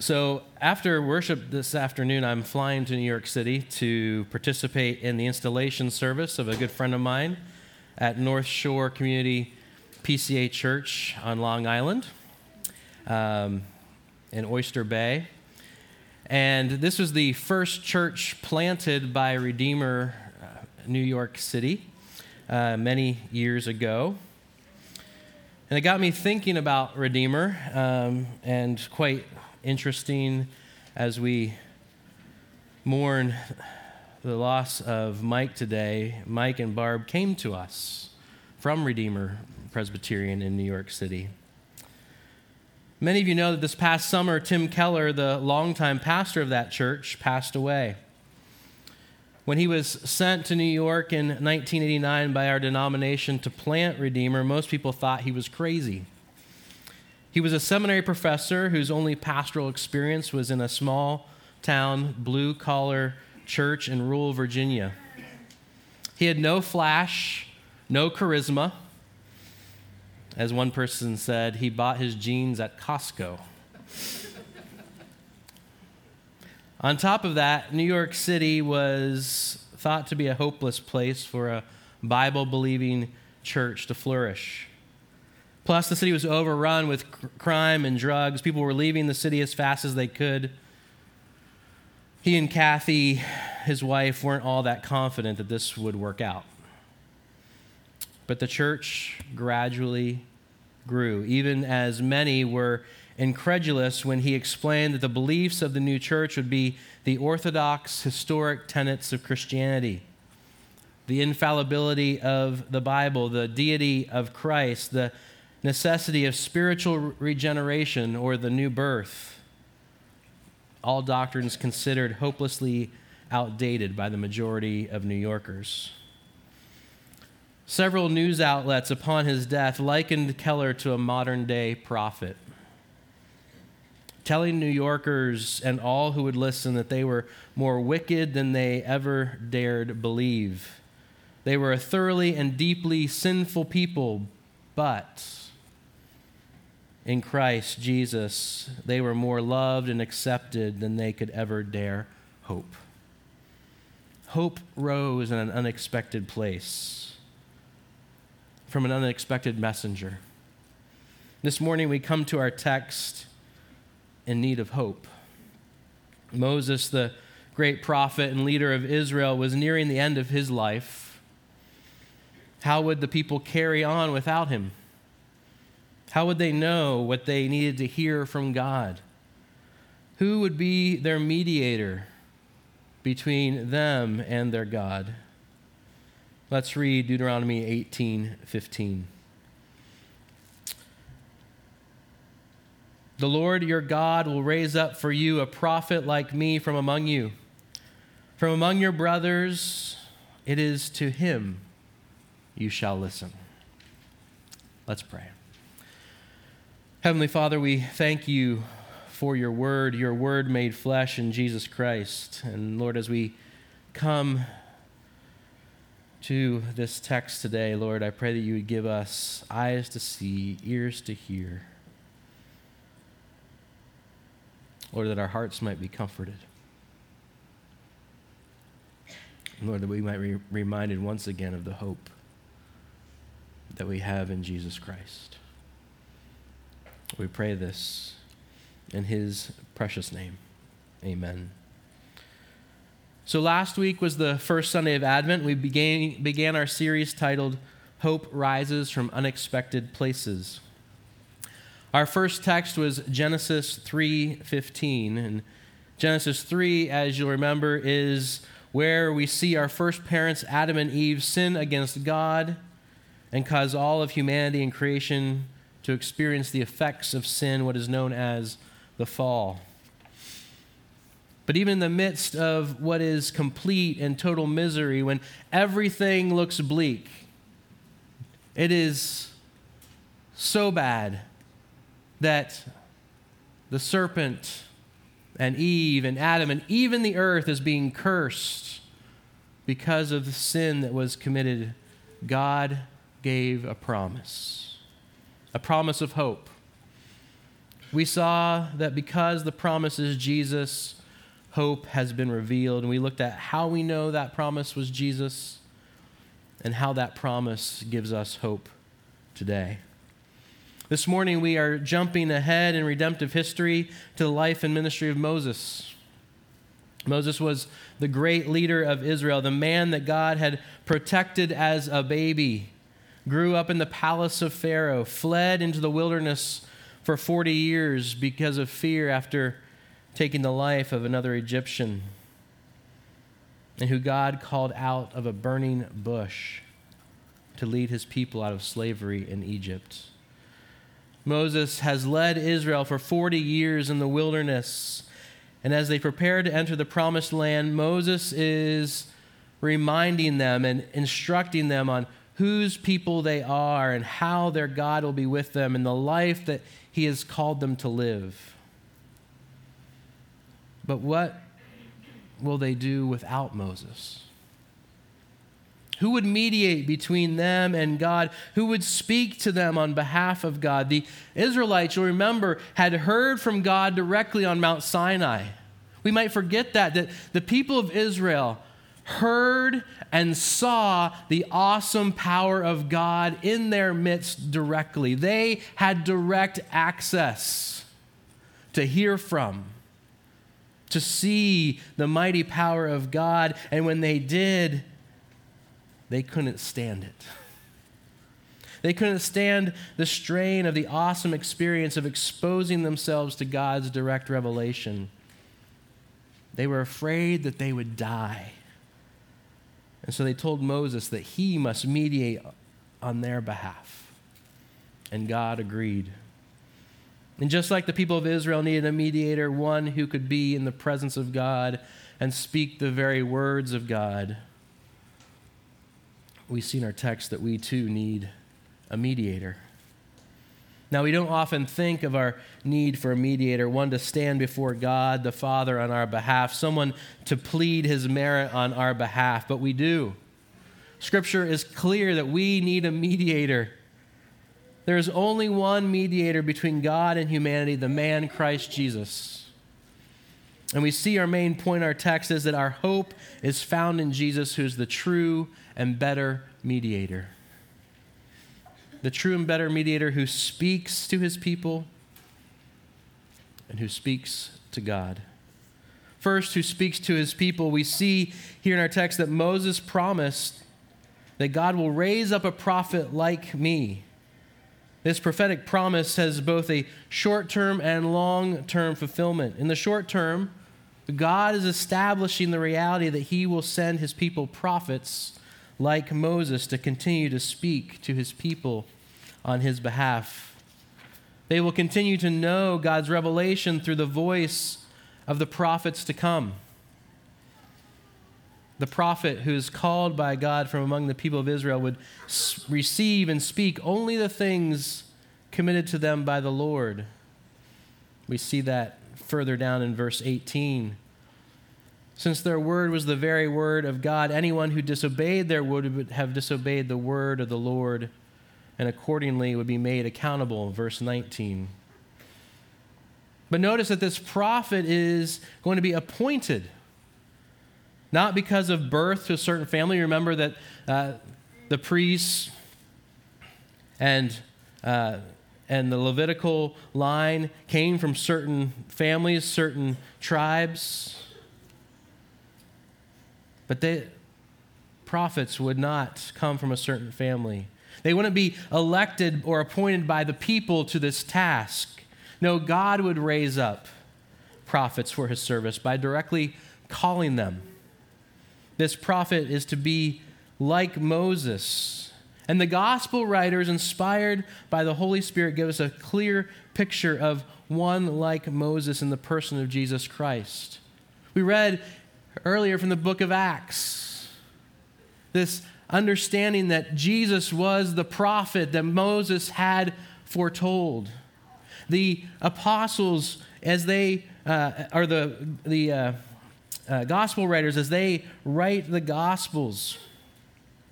So, after worship this afternoon, I'm flying to New York City to participate in the installation service of a good friend of mine at North Shore Community PCA Church on Long Island um, in Oyster Bay. And this was the first church planted by Redeemer uh, New York City uh, many years ago. And it got me thinking about Redeemer um, and quite interesting as we mourn the loss of Mike today. Mike and Barb came to us from Redeemer Presbyterian in New York City. Many of you know that this past summer, Tim Keller, the longtime pastor of that church, passed away. When he was sent to New York in 1989 by our denomination to plant Redeemer, most people thought he was crazy. He was a seminary professor whose only pastoral experience was in a small town, blue collar church in rural Virginia. He had no flash, no charisma. As one person said, he bought his jeans at Costco. On top of that, New York City was thought to be a hopeless place for a Bible believing church to flourish. Plus, the city was overrun with crime and drugs. People were leaving the city as fast as they could. He and Kathy, his wife, weren't all that confident that this would work out. But the church gradually grew, even as many were incredulous when he explained that the beliefs of the new church would be the orthodox, historic tenets of Christianity the infallibility of the Bible, the deity of Christ, the necessity of spiritual regeneration or the new birth. All doctrines considered hopelessly outdated by the majority of New Yorkers. Several news outlets upon his death likened Keller to a modern day prophet, telling New Yorkers and all who would listen that they were more wicked than they ever dared believe. They were a thoroughly and deeply sinful people, but in Christ Jesus, they were more loved and accepted than they could ever dare hope. Hope rose in an unexpected place from an unexpected messenger. This morning, we come to our text in need of hope. Moses, the great prophet and leader of Israel, was nearing the end of his life. How would the people carry on without him? How would they know what they needed to hear from God? Who would be their mediator between them and their God? Let's read Deuteronomy 18 15. The Lord your God will raise up for you a prophet like me from among you. From among your brothers, it is to him you shall listen. Let's pray. Heavenly Father, we thank you for your word, your word made flesh in Jesus Christ. And Lord, as we come to this text today, Lord, I pray that you would give us eyes to see, ears to hear. Lord, that our hearts might be comforted. Lord, that we might be reminded once again of the hope that we have in Jesus Christ. We pray this in his precious name. Amen. So last week was the first Sunday of Advent. We began, began our series titled Hope Rises from Unexpected Places. Our first text was Genesis 3:15 and Genesis 3 as you'll remember is where we see our first parents Adam and Eve sin against God and cause all of humanity and creation to experience the effects of sin, what is known as the fall. But even in the midst of what is complete and total misery, when everything looks bleak, it is so bad that the serpent and Eve and Adam and even the earth is being cursed because of the sin that was committed. God gave a promise a promise of hope. we saw that because the promise is Jesus, hope has been revealed. And we looked at how we know that promise was Jesus and how that promise gives us hope today. This morning, we are jumping ahead in redemptive history to the life and ministry of Moses. Moses was the great leader of Israel, the man that God had protected as a baby, grew up in the palace of Pharaoh, fled into the wilderness for 40 years because of fear after taking the life of another Egyptian, and who God called out of a burning bush to lead his people out of slavery in Egypt. Moses has led Israel for 40 years in the wilderness. And as they prepare to enter the promised land, Moses is reminding them and instructing them on whose people they are and how their God will be with them and the life that he has called them to live. But what will they do without Moses? Who would mediate between them and God? Who would speak to them on behalf of God? The Israelites, you'll remember, had heard from God directly on Mount Sinai. We might forget that, that the people of Israel heard and saw the awesome power of God in their midst directly. They had direct access to hear from, to see the mighty power of God. And when they did, they couldn't stand it. They couldn't stand the strain of the awesome experience of exposing themselves to God's direct revelation. They were afraid that they would die. And so they told Moses that he must mediate on their behalf. And God agreed. And just like the people of Israel needed a mediator, one who could be in the presence of God and speak the very words of God, we see in our text that we too need a mediator. Now, we don't often think of our need for a mediator, one to stand before God the Father on our behalf, someone to plead his merit on our behalf, but we do. Scripture is clear that we need a mediator. There is only one mediator between God and humanity, the man Christ Jesus. And we see our main point, our text is that our hope is found in Jesus, who is the true and better mediator. The true and better mediator who speaks to his people and who speaks to God. First, who speaks to his people, we see here in our text that Moses promised that God will raise up a prophet like me. This prophetic promise has both a short term and long term fulfillment. In the short term, God is establishing the reality that he will send his people prophets like Moses to continue to speak to his people on his behalf. They will continue to know God's revelation through the voice of the prophets to come. The prophet who is called by God from among the people of Israel would receive and speak only the things committed to them by the Lord. We see that further down in verse 18. Since their word was the very word of God, anyone who disobeyed their word would have disobeyed the word of the Lord and accordingly would be made accountable. Verse 19. But notice that this prophet is going to be appointed, not because of birth to a certain family. Remember that uh, the priests and uh, and the Levitical line came from certain families, certain tribes. But the prophets would not come from a certain family. They wouldn't be elected or appointed by the people to this task. No, God would raise up prophets for his service by directly calling them. This prophet is to be like Moses and the gospel writers, inspired by the Holy Spirit, give us a clear picture of one like Moses in the person of Jesus Christ. We read earlier from the book of Acts this understanding that Jesus was the prophet that Moses had foretold. The apostles, as they, uh, or the, the uh, uh, gospel writers, as they write the gospels,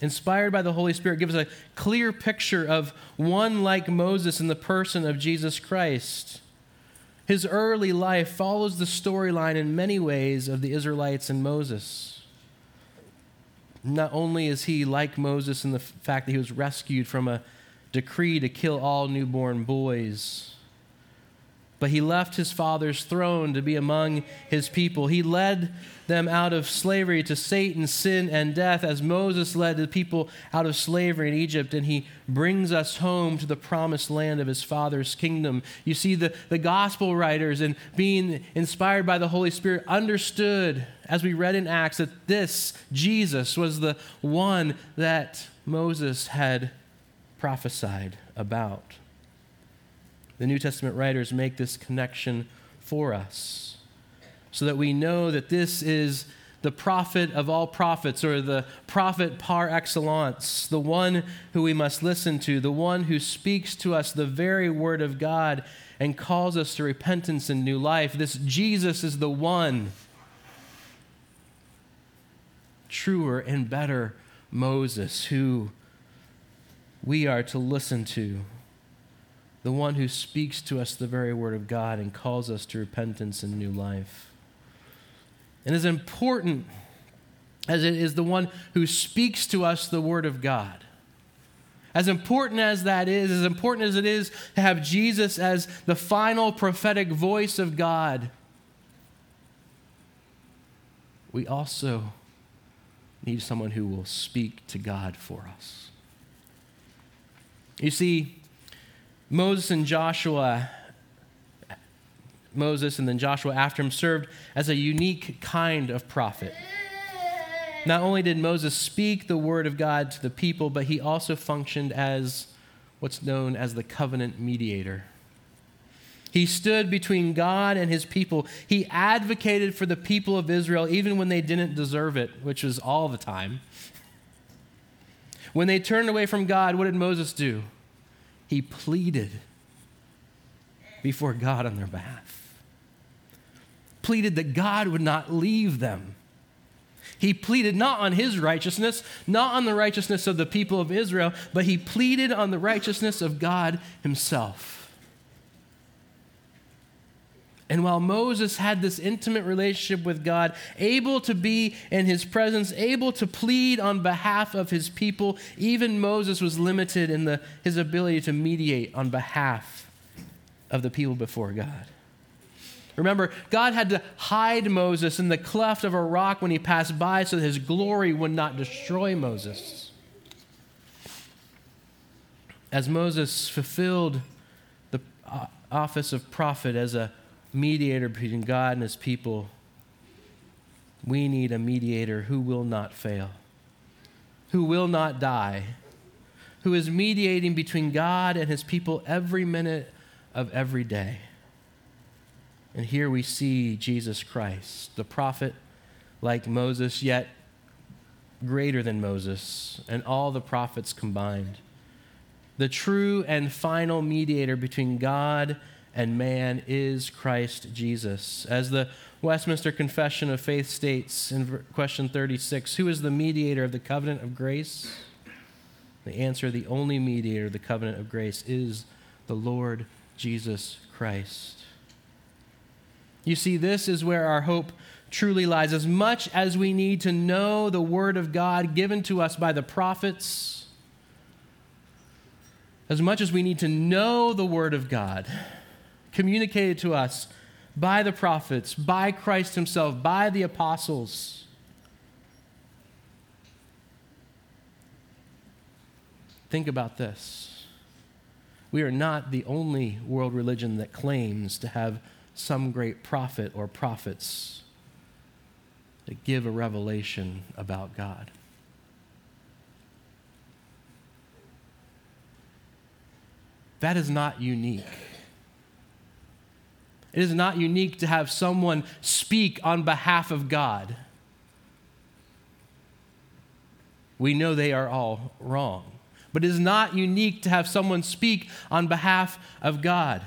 inspired by the Holy Spirit, gives a clear picture of one like Moses in the person of Jesus Christ. His early life follows the storyline in many ways of the Israelites and Moses. Not only is he like Moses in the fact that he was rescued from a decree to kill all newborn boys, but he left his father's throne to be among his people. He led them out of slavery to Satan, sin, and death, as Moses led the people out of slavery in Egypt, and he brings us home to the promised land of his father's kingdom. You see, the, the gospel writers and being inspired by the Holy Spirit understood, as we read in Acts, that this, Jesus, was the one that Moses had prophesied about. The New Testament writers make this connection for us so that we know that this is the prophet of all prophets, or the prophet par excellence, the one who we must listen to, the one who speaks to us the very word of God and calls us to repentance and new life. This Jesus is the one, truer and better Moses, who we are to listen to the one who speaks to us the very word of God and calls us to repentance and new life. And as important as it is the one who speaks to us the word of God, as important as that is, as important as it is to have Jesus as the final prophetic voice of God, we also need someone who will speak to God for us. You see, Moses and Joshua, Moses and then Joshua after him, served as a unique kind of prophet. Not only did Moses speak the word of God to the people, but he also functioned as what's known as the covenant mediator. He stood between God and his people. He advocated for the people of Israel even when they didn't deserve it, which was all the time. When they turned away from God, what did Moses do? He pleaded before God on their behalf. Pleaded that God would not leave them. He pleaded not on his righteousness, not on the righteousness of the people of Israel, but he pleaded on the righteousness of God himself. And while Moses had this intimate relationship with God, able to be in his presence, able to plead on behalf of his people, even Moses was limited in the, his ability to mediate on behalf of the people before God. Remember, God had to hide Moses in the cleft of a rock when he passed by so that his glory would not destroy Moses. As Moses fulfilled the uh, office of prophet as a mediator between God and his people, we need a mediator who will not fail, who will not die, who is mediating between God and his people every minute of every day. And here we see Jesus Christ, the prophet like Moses, yet greater than Moses and all the prophets combined. The true and final mediator between God and man is Christ Jesus. As the Westminster Confession of Faith states in question 36 Who is the mediator of the covenant of grace? The answer the only mediator of the covenant of grace is the Lord Jesus Christ. You see, this is where our hope truly lies. As much as we need to know the Word of God given to us by the prophets, as much as we need to know the Word of God, communicated to us by the prophets, by Christ Himself, by the apostles. Think about this. We are not the only world religion that claims to have some great prophet or prophets that give a revelation about God. That is not unique. It is not unique to have someone speak on behalf of God. We know they are all wrong. But it is not unique to have someone speak on behalf of God.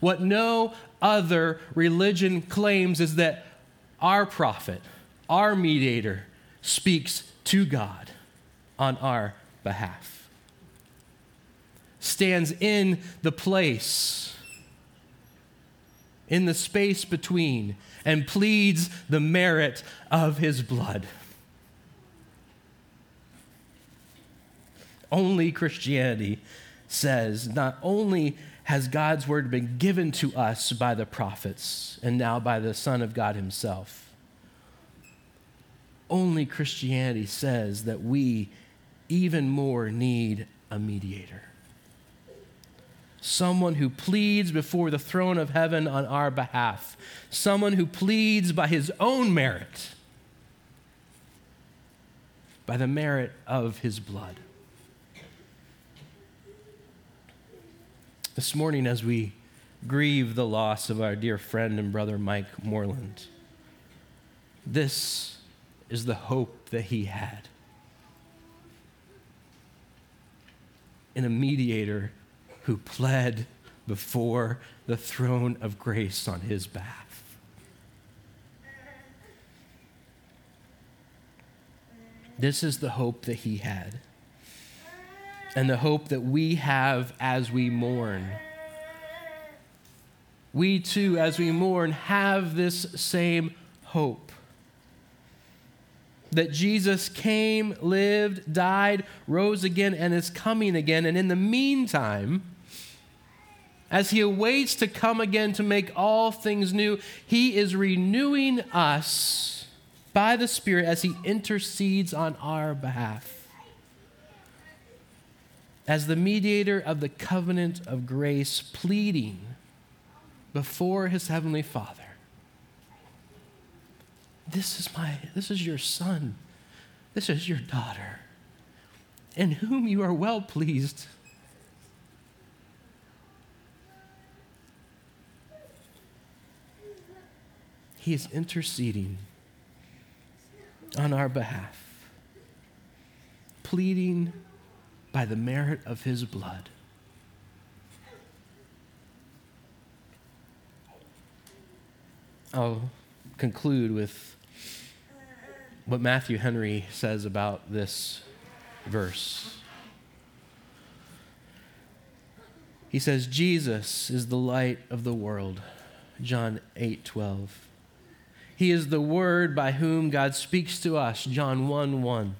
What no other religion claims is that our prophet, our mediator, speaks to God on our behalf, stands in the place in the space between and pleads the merit of his blood. Only Christianity says not only has God's word been given to us by the prophets and now by the Son of God himself, only Christianity says that we even more need a mediator. Someone who pleads before the throne of heaven on our behalf. Someone who pleads by his own merit, by the merit of his blood. This morning, as we grieve the loss of our dear friend and brother Mike Moreland, this is the hope that he had in a mediator who pled before the throne of grace on his behalf. This is the hope that he had, and the hope that we have as we mourn. We too, as we mourn, have this same hope that Jesus came, lived, died, rose again, and is coming again. And in the meantime, as he awaits to come again to make all things new, he is renewing us by the Spirit as he intercedes on our behalf. As the mediator of the covenant of grace, pleading before his heavenly Father. This is my this is your son. This is your daughter, in whom you are well pleased. He is interceding on our behalf, pleading by the merit of his blood. I'll conclude with what Matthew Henry says about this verse. He says, Jesus is the light of the world. John 8 12. He is the word by whom God speaks to us. John 1 1.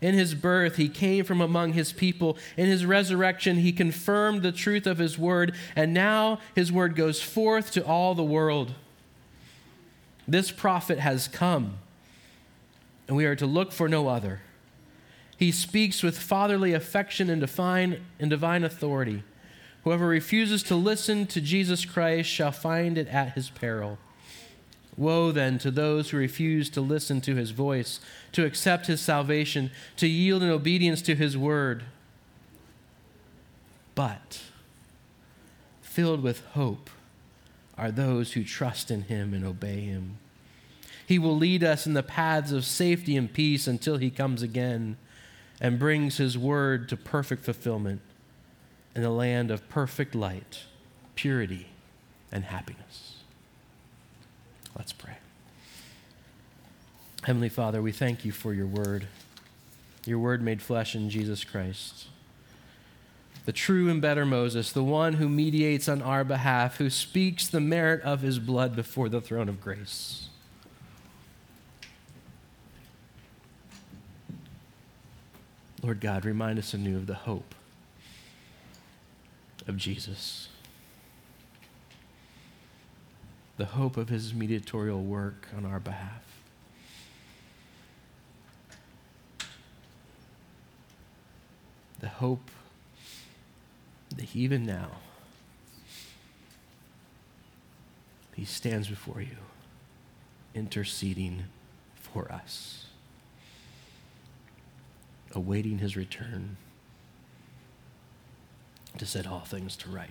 In his birth, he came from among his people. In his resurrection, he confirmed the truth of his word. And now his word goes forth to all the world. This prophet has come, and we are to look for no other. He speaks with fatherly affection and divine, and divine authority. Whoever refuses to listen to Jesus Christ shall find it at his peril. Woe then to those who refuse to listen to his voice, to accept his salvation, to yield in obedience to his word. But filled with hope are those who trust in him and obey him. He will lead us in the paths of safety and peace until he comes again and brings his word to perfect fulfillment in the land of perfect light, purity, and happiness. Let's pray. Heavenly Father, we thank you for your word, your word made flesh in Jesus Christ. The true and better Moses, the one who mediates on our behalf, who speaks the merit of his blood before the throne of grace. Lord God, remind us anew of the hope of Jesus the hope of his mediatorial work on our behalf. The hope that even now he stands before you, interceding for us, awaiting his return to set all things to right.